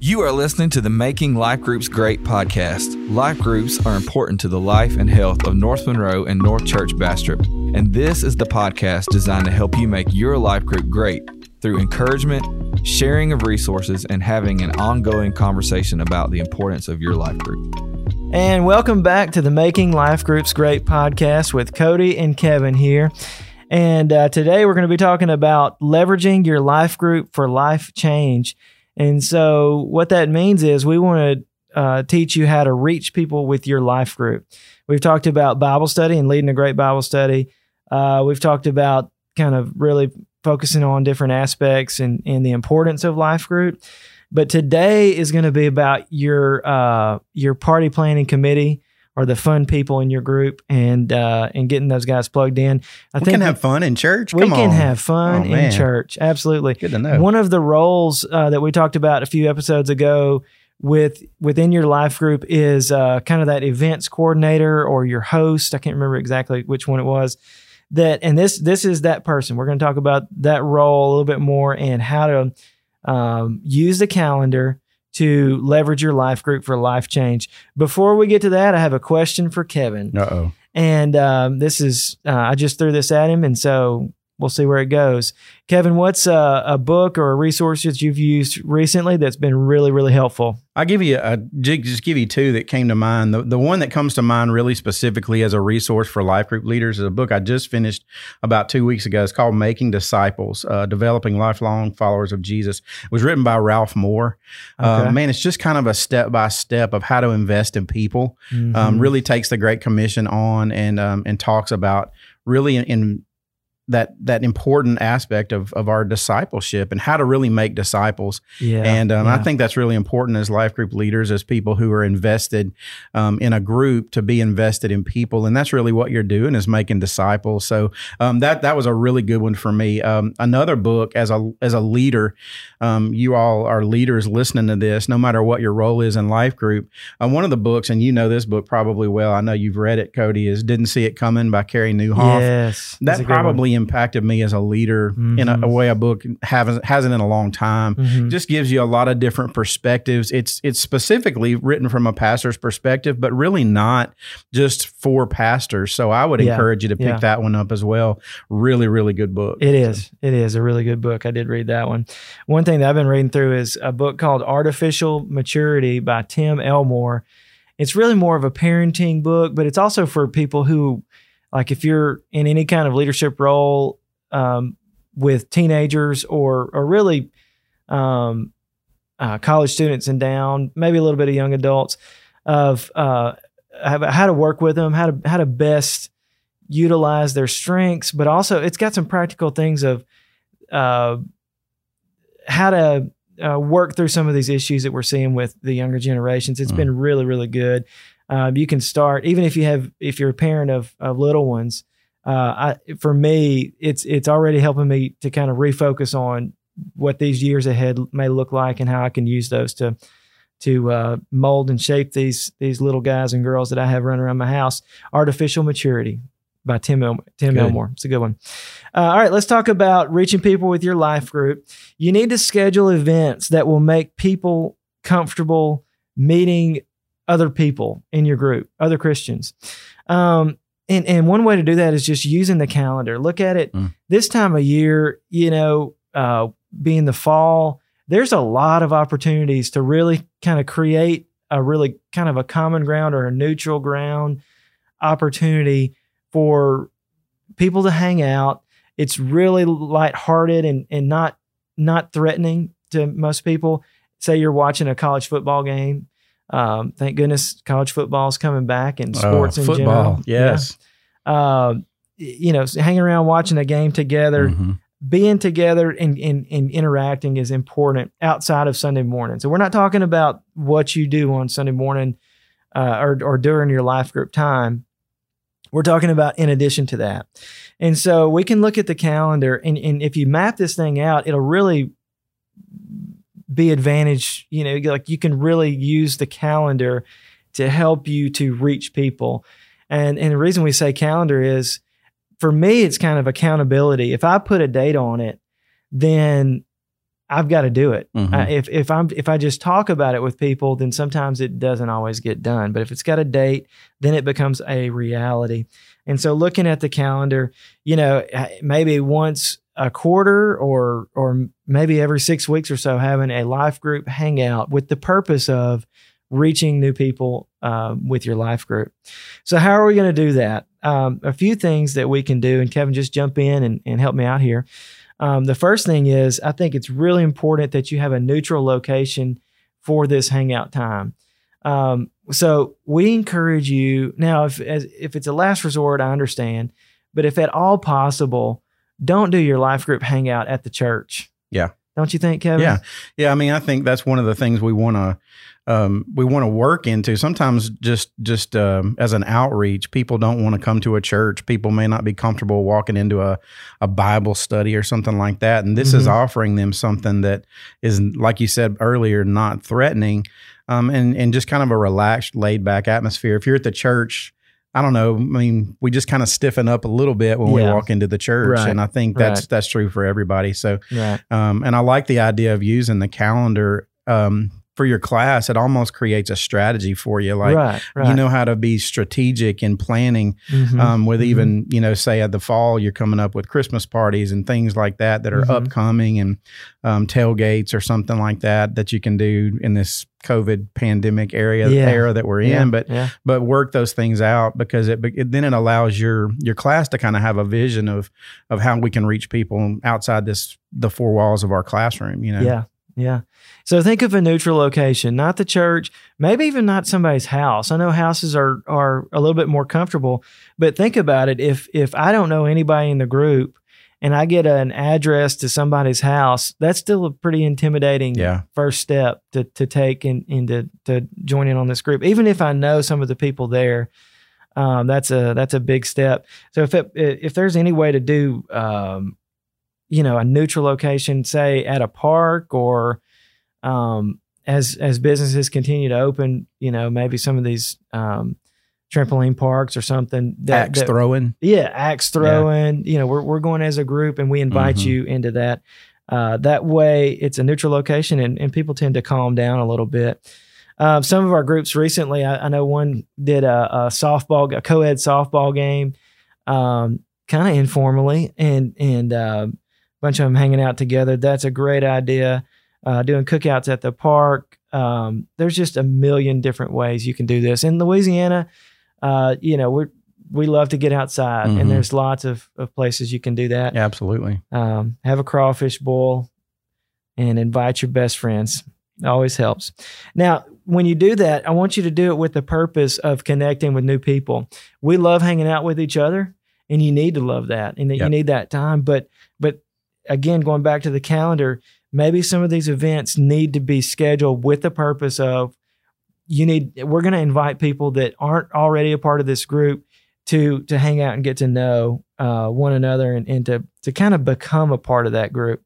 You are listening to the Making Life Groups Great podcast. Life groups are important to the life and health of North Monroe and North Church Bastrop, and this is the podcast designed to help you make your life group great through encouragement, sharing of resources, and having an ongoing conversation about the importance of your life group. And welcome back to the Making Life Groups Great podcast with Cody and Kevin here. And uh, today we're going to be talking about leveraging your life group for life change. And so, what that means is we want to uh, teach you how to reach people with your life group. We've talked about Bible study and leading a great Bible study. Uh, we've talked about kind of really focusing on different aspects and, and the importance of life group. But today is going to be about your uh, your party planning committee or the fun people in your group and uh, and getting those guys plugged in. I we think can have fun in church. We can on. have fun Oh, in man. church. Absolutely. Good to know. One of the roles uh, that we talked about a few episodes ago with within your life group is uh, kind of that events coordinator or your host. I can't remember exactly which one it was. That and this this is that person. We're going to talk about that role a little bit more and how to um, use the calendar to leverage your life group for life change. Before we get to that, I have a question for Kevin. Uh oh. And um, this is, uh, I just threw this at him. And so we'll see where it goes. Kevin, what's a, a book or a resource that you've used recently that's been really, really helpful? I'll give you a just give you two that came to mind. The the one that comes to mind really specifically as a resource for life group leaders is a book I just finished about two weeks ago. It's called Making Disciples: uh, Developing Lifelong Followers of Jesus. It was written by Ralph Moore. Uh, Okay. man, it's just kind of a step by step of how to invest in people. Mhm. Um, really takes the Great Commission on and um, and talks about really in, in that that important aspect of of our discipleship and how to really make disciples. yeah. And um, I think that's really important as life group leaders, as people who are invested um, in a group, to be invested in people, and that's really what you're doing is making disciples. So um, that that was a really good one for me. Um, another book as a as a leader, um, you all are leaders listening to this, no matter what your role is in life group. Um, one of the books, and you know this book probably well. I know you've read it, Cody. Is "Didn't See It Coming" by Carey Nieuwhof yes. that probably impacted me as a leader in a, a way a book hasn't hasn't in a long time. Mhm. Just gives you a lot of different perspectives. It's it's specifically written from a pastor's perspective, but really not just for pastors. So I would Yeah. encourage you to pick Yeah. that one up as well. Really, really good book. It is. It is a really good book. I did read that one. One thing that I've been reading through is a book called Artificial Maturity by Tim Elmore. It's really more of a parenting book, but it's also for people who, like, if you're in any kind of leadership role um, with teenagers or or really um, uh, college students and down, maybe a little bit of young adults, of uh, how to work with them, how to how to best utilize their strengths, but also it's got some practical things of uh, how to uh, work through some of these issues that we're seeing with the younger generations. It's Mm. been really, really good. Um, you can start even if you have if you're a parent of of little ones. Uh, I, for me, it's it's already helping me to kind of refocus on what these years ahead may look like and how I can use those to to uh, mold and shape these these little guys and girls that I have running around my house. Artificial Maturity by Tim El- Tim Good. Elmore. It's a good one. Uh, all right, let's talk about reaching people with your life group. You need to schedule events that will make people comfortable meeting other people in your group, other Christians. Um, and, and one way to do that is just using the calendar. Look at it Mm. this time of year, you know, uh, being the fall, there's a lot of opportunities to really kind of create a really kind of a common ground or a neutral ground opportunity for people to hang out. It's really lighthearted and and not not threatening to most people. Say you're watching a college football game. Um, thank goodness college football is coming back and sports Oh, in football. general. Yes. Yeah. Um, you know, hanging around watching a game together, Mhm. being together and, and, and interacting is important outside of Sunday morning. So we're not talking about what you do on Sunday morning uh, or, or during your life group time. We're talking about in addition to that. And so we can look at the calendar and, and if you map this thing out, it'll really be advantage, you know, like you can really use the calendar to help you to reach people. And and the reason we say calendar is for me it's kind of accountability. If I put a date on it, then I've got to do it. Mhm. Uh, if if I'm if I just talk about it with people, then sometimes it doesn't always get done. But if it's got a date, then it becomes a reality. And so, looking at the calendar, you know, maybe once a quarter or or maybe every six weeks or so, having a life group hangout with the purpose of reaching new people uh, with your life group. So, how are we going to do that? Um, a few things that we can do, and Kevin, just jump in and, and help me out here. Um, the first thing is, I think it's really important that you have a neutral location for this hangout time. Um, so we encourage you now. If as, if it's a last resort, I understand, but if at all possible, don't do your life group hangout at the church. Yeah. don't you think, Kevin? Yeah. Yeah, I mean, I think that's one of the things we want to um, we want to work into. Sometimes just just um, as an outreach, people don't want to come to a church. People may not be comfortable walking into a a Bible study or something like that. And this is Mhm. offering them something that is, like you said earlier, not threatening, um, and and just kind of a relaxed, laid back atmosphere. If you're at the church. I don't know. I mean, we just kind of stiffen up a little bit when we walk into the church, Right. and I think that's Right. that's true for everybody. So, Right. um, and I like the idea of using the calendar um, for your class. It almost creates a strategy for you. Like right. Right. you know how to be strategic in planning. Mhm. Um, with Mhm. even you know, say at the fall, you're coming up with Christmas parties and things like that that are Mhm. upcoming, and um, tailgates or something like that that you can do in this COVID pandemic area Yeah. era that we're yeah. in. But yeah. but work those things out because it, it then it allows your your class to kind of have a vision of of how we can reach people outside this the four walls of our classroom. You know. Yeah. Yeah. So think of a neutral location, not the church, maybe even not somebody's house. I know houses are are a little bit more comfortable, but think about it. If if I don't know anybody in the group and I get an address to somebody's house, that's still a pretty intimidating Yeah. first step to to take and and to to join in on this group. Even if I know some of the people there, um, that's a that's a big step. So if it, if there's any way to do um, you know a neutral location say at a park or um, as as businesses continue to open you know maybe some of these um, trampoline parks or something that, Axe that- throwing. yeah axe throwing you know we're, we're going as a group and we invite Mhm. you into that uh, that way it's a neutral location and, and people tend to calm down a little bit um, some of our groups recently I, I know one did a, a softball a co-ed softball game um, kind of informally and and uh, bunch of them hanging out together. That's a great idea. Uh, doing cookouts at the park. Um, there's just a million different ways you can do this. In louisiana uh, you know we're we love to get outside Mhm. and there's lots of, of places you can do that. Absolutely. um, have a crawfish boil and invite your best friends. Always helps. Now when you do that i want you to do it with the purpose of connecting with new people. We love hanging out with each other and you need to love that and that you need that time but but again going back to the calendar maybe some of these events need to be scheduled with the purpose of you need we're going to invite people that aren't already a part of this group to to hang out and get to know uh, one another and, and to to kind of become a part of that group.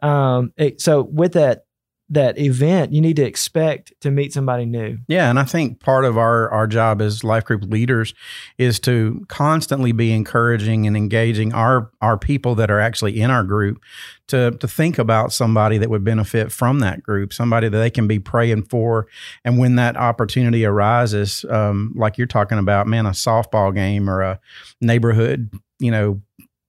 Um, so with that that event you need to expect to meet somebody new. Yeah, and I think part of our our job as life group leaders is to constantly be encouraging and engaging our our people that are actually in our group to to think about somebody that would benefit from that group, somebody that they can be praying for, and when that opportunity arises, um, like you're talking about, man, a softball game or a neighborhood, you know,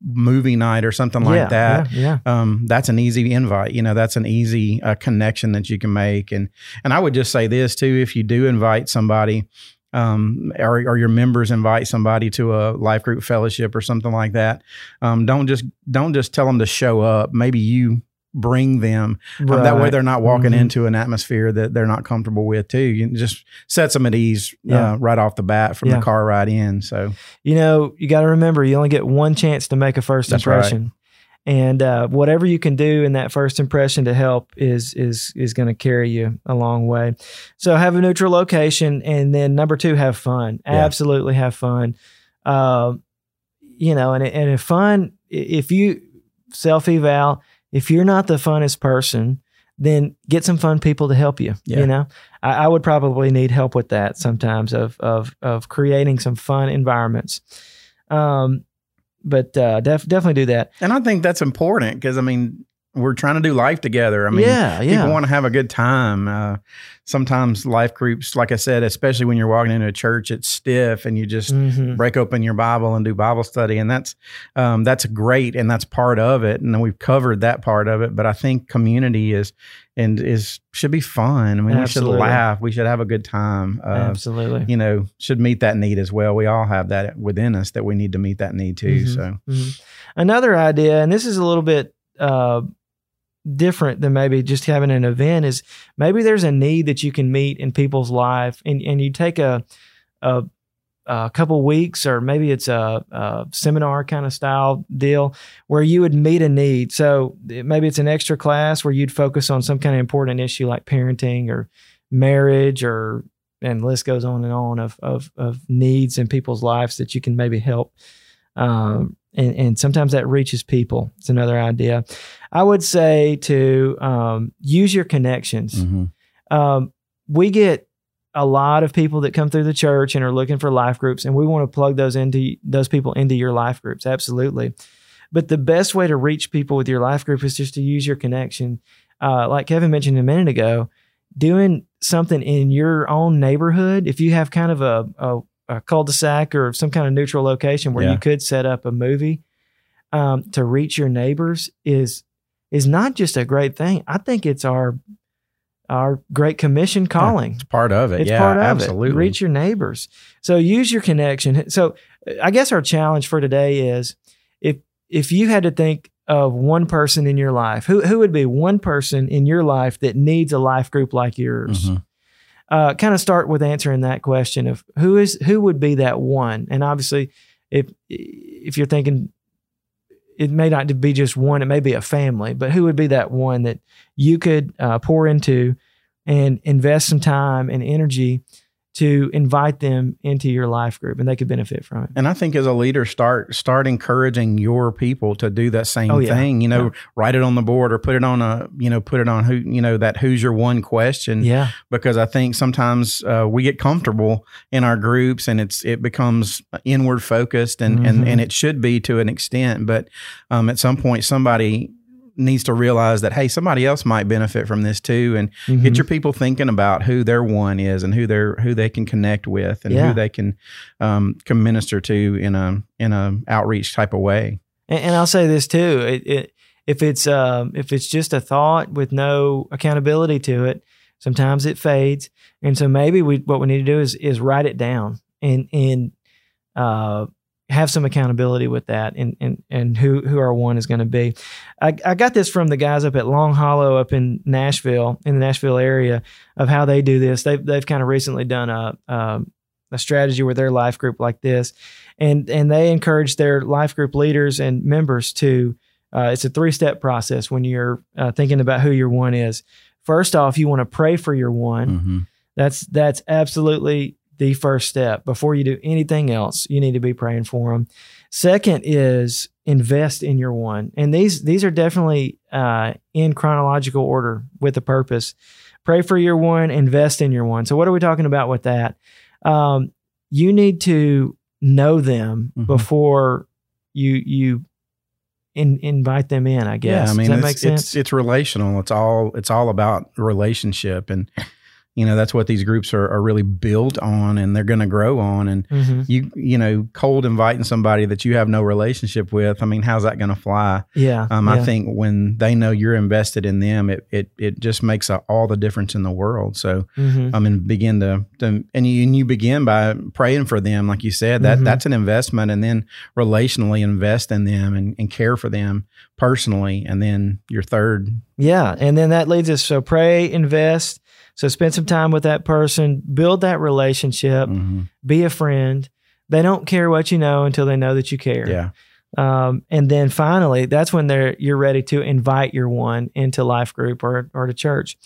movie night or something like yeah, that yeah, yeah. um, that's an easy invite. You know, that's an easy uh, connection that you can make. And and I would just say this too: if you do invite somebody, um, or, or your members invite somebody to a life group fellowship or something like that, um, don't just don't just tell them to show up. Maybe you bring them. Um, that way, they're not walking Mhm. into an atmosphere that they're not comfortable with too. You just sets them at ease Yeah. uh, right off the bat from Yeah. the car ride in. So you know, you got to remember you only get one chance to make a first That's right. impression. And uh, whatever you can do in that first impression to help is is is going to carry you a long way. So have a neutral location, and then number two, have fun. Yeah. Absolutely have fun. Um, you know, and and if fun, if you self eval, if you're not the funnest person, then get some fun people to help you. Yeah. You know, I, I would probably need help with that sometimes of of of creating some fun environments. Um, but uh, def- definitely do that. And I think that's important because I mean, we're trying to do life together. I mean, Yeah, yeah. people want to have a good time. Uh, sometimes life groups, like I said, especially when you're walking into a church, it's stiff and you just Mhm. break open your Bible and do Bible study, and that's um, that's great, and that's part of it, and we've covered that part of it. But I think community is and is should be fun. I mean, Absolutely. we should laugh, we should have a good time. Uh, Absolutely. you know, should meet that need as well. We all have that within us that we need to meet that need too. Mhm. So, Mhm. Another idea, and this is a little bit uh, different than maybe just having an event, is maybe there's a need that you can meet in people's life, and and you take a a, a couple weeks, or maybe it's a, a seminar kind of style deal where you would meet a need. So maybe it's an extra class where you'd focus on some kind of important issue like parenting or marriage or and list goes on and on of of, of needs in people's lives that you can maybe help um, and, and sometimes that reaches people. It's another idea. I would say to um, use your connections. mhm. Um, we get a lot of people that come through the church and are looking for life groups, and we want to plug those into those people into your life groups. Absolutely. But the best way to reach people with your life group is just to use your connection. Uh, like Kevin mentioned a minute ago, doing something in your own neighborhood. If you have kind of a, a, a cul-de-sac or some kind of neutral location where Yeah. you could set up a movie um, to reach your neighbors is is not just a great thing. I think it's our our Great Commission calling. it's part of it. It's yeah, part of absolutely. it. Reach your neighbors. So use your connection. So I guess our challenge for today is if if you had to think of one person in your life, who who would be one person in your life that needs a life group like yours? Mhm. Uh, kind of start with answering that question of who is who would be that one. And obviously, if if you're thinking it may not be just one, it may be a family, but who would be that one that you could uh, pour into and invest some time and energy to invite them into your life group and they could benefit from it. And I think as a leader, start start encouraging your people to do that same Oh, yeah. thing. You know, Yeah. write it on the board or put it on a you know put it on who you know that who's your one question. Yeah. Because I think sometimes uh, we get comfortable in our groups and it's it becomes inward focused and Mhm. and and it should be to an extent. But um, at some point, somebody needs to realize that hey, somebody else might benefit from this too, and Mhm. get your people thinking about who their one is and who they're who they can connect with and Yeah. who they can um, can minister to in a in a outreach type of way. And, and I'll say this too: it, it, if it's um, if it's just a thought with no accountability to it, sometimes it fades. And so maybe we what we need to do is is write it down and and uh, have some accountability with that and and and who who our one is going to be. I, I got this from the guys up at Long Hollow up in Nashville in the Nashville area of how they do this. They've they've kind of recently done a um, a strategy with their life group like this and and they encourage their life group leaders and members to uh, it's a three step process when you're uh, thinking about who your one is first off you want to pray for your one Mm-hmm. that's that's absolutely the first step. Before you do anything else you need to be praying for them second is invest in your one. And these these are definitely uh, in chronological order with a purpose. Pray for your one invest in your one. So what are we talking about with that? Um, you need to know them Mhm. before you you in, invite them in i guess Yeah, I mean, does that it's, make it's it's relational. It's all it's all about relationship, and you know that's what these groups are, are really built on, and they're going to grow on. And Mhm. you you know, cold inviting somebody that you have no relationship with. I mean, how's that going to fly? yeah Um, yeah. I think when they know you're invested in them, it it it just makes a, all the difference in the world. So Mhm. I mean, begin to, to and you and you begin by praying for them, like you said. That Mhm. that's an investment, and then relationally invest in them and, and care for them personally, and then your third. Yeah. And then that leads us so pray, invest. So spend some time with that person, build that relationship, Mhm. be a friend. They don't care what you know until they know that you care. Yeah, Um, and then finally, that's when they're you're ready to invite your one into life group or or to church.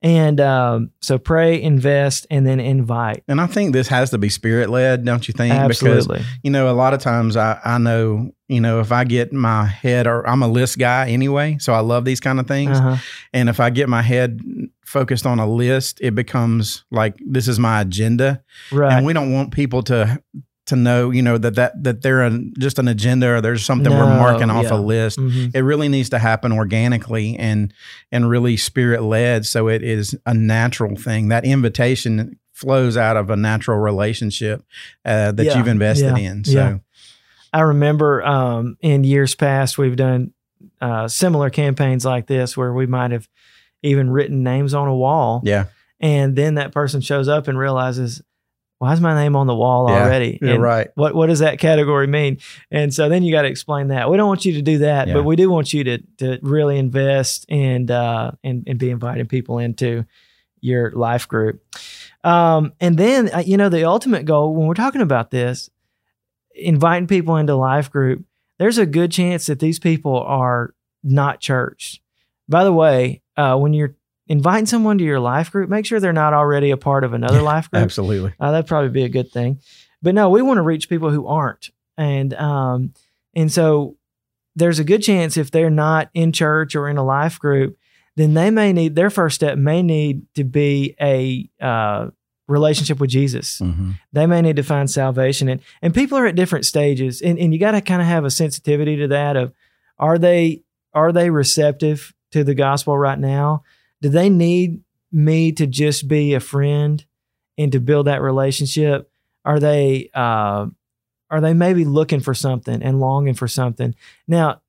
And um, so pray, invest, and then invite. and I think this has to be spirit led, don't you think? Because Absolutely. you know, a lot of times I I know you know if I get my head or I'm a list guy anyway, so I love these kind of things. Uh-huh. And if I get my head focused on a list, it becomes like this is my agenda. Right. and we don't want people to to know, you know, that that that they're an, just an agenda or there's something we're marking off yeah. a list. Mhm. It really needs to happen organically and and really spirit led, so it is a natural thing. That invitation flows out of a natural relationship uh, that Yeah, you've invested yeah, in. So. I remember um, in years past we've done uh, similar campaigns like this where we might have even written names on a wall, yeah, and then that person shows up and realizes, "Why is my name on the wall Yeah, already?" you're And right. What what does that category mean? And so then you got to explain that. We don't want you to do that, Yeah. but we do want you to to really invest and uh, and and be inviting people into your life group. Um, and then uh, you know the ultimate goal when we're talking about this, inviting people into life group. There's a good chance that these people are not church. By the way, uh, when you're inviting someone to your life group, make sure they're not already a part of another life group. Absolutely. Uh, that'd probably be a good thing. But no, we want to reach people who aren't, and um, and so there's a good chance if they're not in church or in a life group, then they may need their first step may need to be a uh, relationship with Jesus. hmm They may need to find salvation, and and people are at different stages, and and you got to kind of have a sensitivity to that of are they are they receptive to the gospel right now? Do they need me to just be a friend and to build that relationship? Are they uh, are they maybe looking for something and longing for something? Now,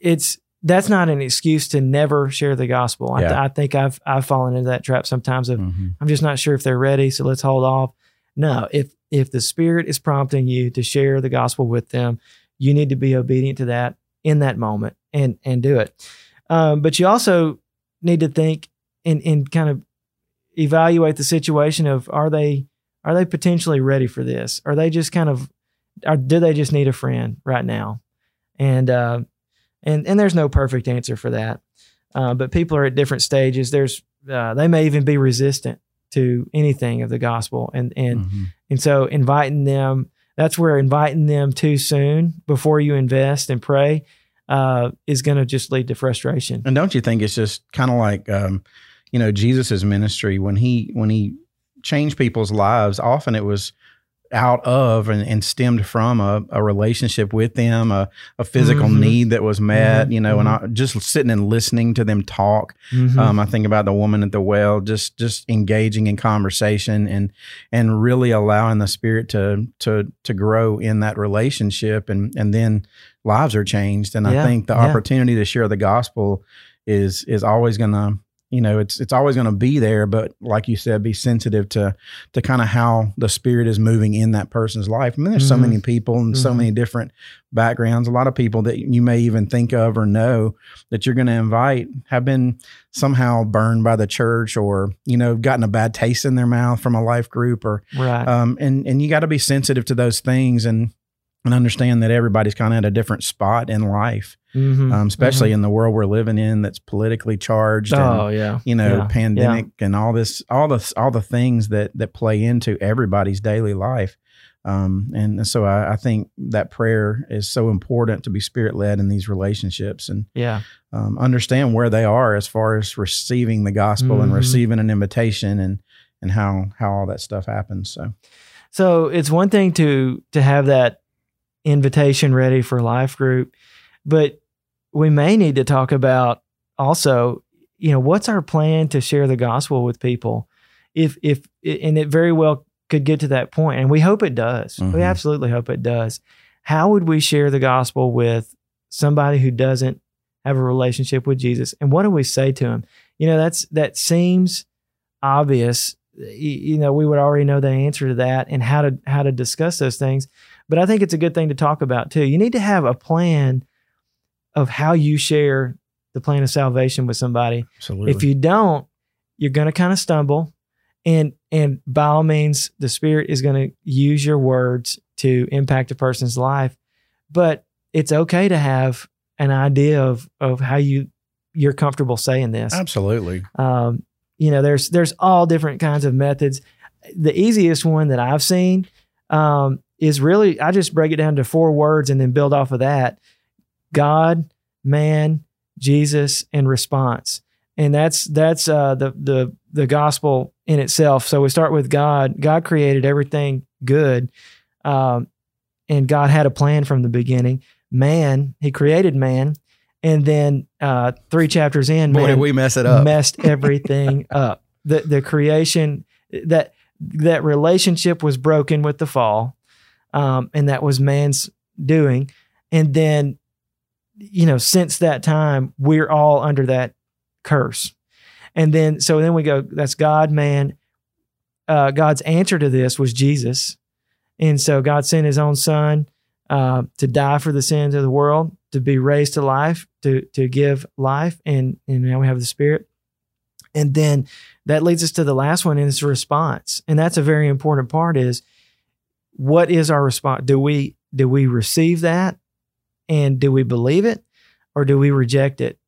it's that's not an excuse to never share the gospel. I, th- I think I've I've fallen into that trap sometimes of hmm I'm just not sure if they're ready, so let's hold off. No, if if the Spirit is prompting you to share the gospel with them, you need to be obedient to that in that moment and and do it. Um, but you also need to think and and kind of evaluate the situation of are they are they potentially ready for this? Are they just kind of or do they just need a friend right now? And uh, and and there's no perfect answer for that. Uh, but people are at different stages. There's uh, they may even be resistant to anything of the gospel, and and hmm and so inviting them that's where inviting them too soon before you invest and pray uh, is going to just lead to frustration. And don't you think it's just kind of like, um, you know, Jesus's ministry when he when he changed people's lives? Often it was out of and, and stemmed from a, a relationship with them, a, a physical Mhm. need that was met, Mhm. you know, and I, just sitting and listening to them talk. Mhm. Um, I think about the woman at the well, just just engaging in conversation and and really allowing the spirit to to to grow in that relationship, and and then lives are changed. And Yeah, I think the yeah. opportunity to share the gospel is is always gonna you know it's it's always gonna be there, but like you said, be sensitive to to kind of how the spirit is moving in that person's life. I mean, there's so Mhm. many people and so Mhm. many different backgrounds. A lot of people that you may even think of or know that you're going to invite have been somehow burned by the church or you know gotten a bad taste in their mouth from a life group or right. um and and you got to be sensitive to those things and and understand that everybody's kind of at a different spot in life Mhm. um especially in the world we're living in that's politically charged Mhm. and oh yeah, you know Yeah, pandemic and all this all the all the things that that play into everybody's daily life um and so I, I think that prayer is so important to be spirit led in these relationships and yeah, um, understand where they are as far as receiving the gospel and Mhm. receiving an invitation and and how how all that stuff happens so So it's one thing to to have that invitation ready for life group, but we may need to talk about also, you know, what's our plan to share the gospel with people? If if and it very well could get to that point, and we hope it does. We Mhm. absolutely hope it does. How would we share the gospel with somebody who doesn't have a relationship with Jesus? And what do we say to him? You know, that's that seems obvious you know we would already know the answer to that and how to how to discuss those things but i think it's a good thing to talk about too. You need to have a plan of how you share the plan of salvation with somebody. Absolutely. If you don't you're going to kind of stumble and and by all means the spirit is going to use your words to impact a person's life. But it's okay to have an idea of of how you you're comfortable saying this. Absolutely. Um, you know, there's there's all different kinds of methods. The easiest one that I've seen um, is really I just break it down to four words and then build off of that: God, man, Jesus, and response. And that's that's uh, the the the gospel in itself. So we start with God. God created everything good. um, and God had a plan from the beginning. Man, He created man, and then uh, three chapters in, Boy, man did we mess it up. messed everything up. The the creation that that relationship was broken with the fall, um, and that was man's doing. And then, you know, since that time, we're all under that curse. And then, so then we go. That's God, man. Uh, God's answer to this was Jesus, and so God sent His own Son uh, to die for the sins of the world, to be raised to life, to to give life, and and now we have the Spirit. And then that leads us to the last one, and it's response, and that's a very important part. Is what is our response? Do we do we receive that, and do we believe it, or do we reject it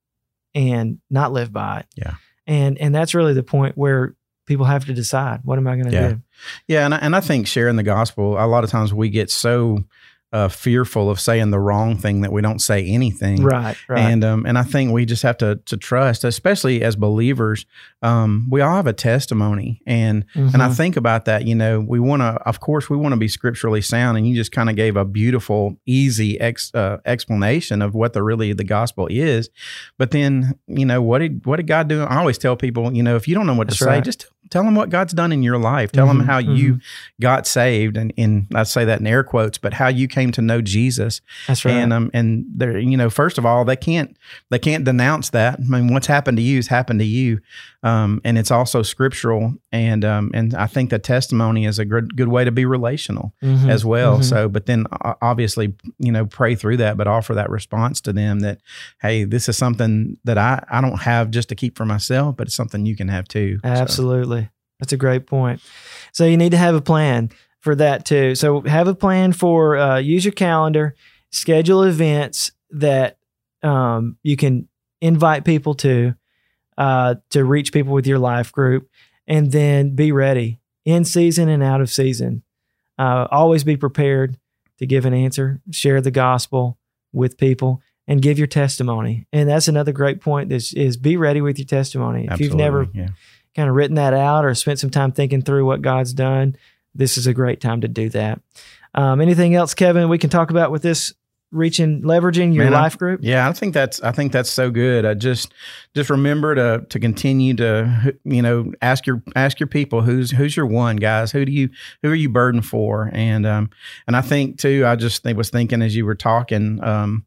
and not live by it? Yeah. And and that's really the point where people have to decide what am I going to Yeah. do? Yeah, and I, and I think sharing the gospel, a lot of times we get so uh, fearful of saying the wrong thing that we don't say anything. Right, right. And um, and I think we just have to to trust, especially as believers. Um, we all have a testimony, and and I Mhm. think about that. You know, we want to, of course, we want to be scripturally sound, and you just kind of gave a beautiful, easy ex, uh, explanation of what the really the gospel is. But then, you know, what did what did God do? I always tell people, you know, if you don't know what That's to say, just tell them what God's done in your life. Tell them Mhm, how you got saved, and and I say that in air quotes, but how you came to know Jesus. that's right. And um and they're you know first of all they can't they can't denounce that. I mean what's happened to you has happened to you, um and it's also scriptural and um and I think the testimony is a good good way to be relational Mhm, as well. mhm. So but then obviously you know pray through that, but offer that response to them that hey this is something that I I don't have just to keep for myself, but it's something you can have too. So, Absolutely. That's a great point. So you need to have a plan for that too. So have a plan for uh, use your calendar, schedule events that um, you can invite people to uh, to reach people with your life group, and then be ready in season and out of season. Uh, always be prepared to give an answer, share the gospel with people, and give your testimony. And that's another great point. Is is be ready with your testimony. If you've never yeah. Kind of written that out or spent some time thinking through what God's done, this is a great time to do that. Um, anything else, Kevin, we can talk about with this reaching, leveraging your Man, life group? Yeah, I think that's I think that's so good. I just just remember to to continue to you know ask your ask your people who's who's your one guys who do you who are you burdened for and um and I think too I just think, was thinking as you were talking um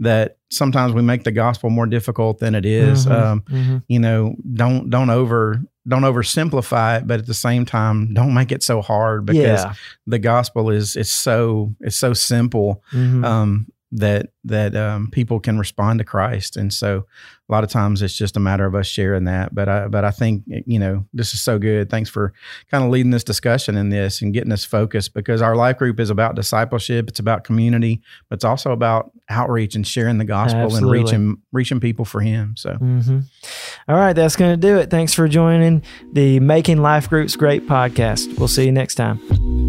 that sometimes we make the gospel more difficult than it is. Mhm, Um, mhm. you know don't don't over don't oversimplify it but at the same time don't make it so hard because yeah. the gospel is it's so it's so simple Mhm. um, that that um, people can respond to Christ, and so a lot of times it's just a matter of us sharing that. But I but I think you know this is so good. Thanks for kind of leading this discussion in this and getting us focused because our life group is about discipleship, it's about community, but it's also about outreach and sharing the gospel Absolutely. and reaching reaching people for Him. So Mhm. All right, that's going to do it. Thanks for joining the Making Life Groups Great podcast. We'll see you next time.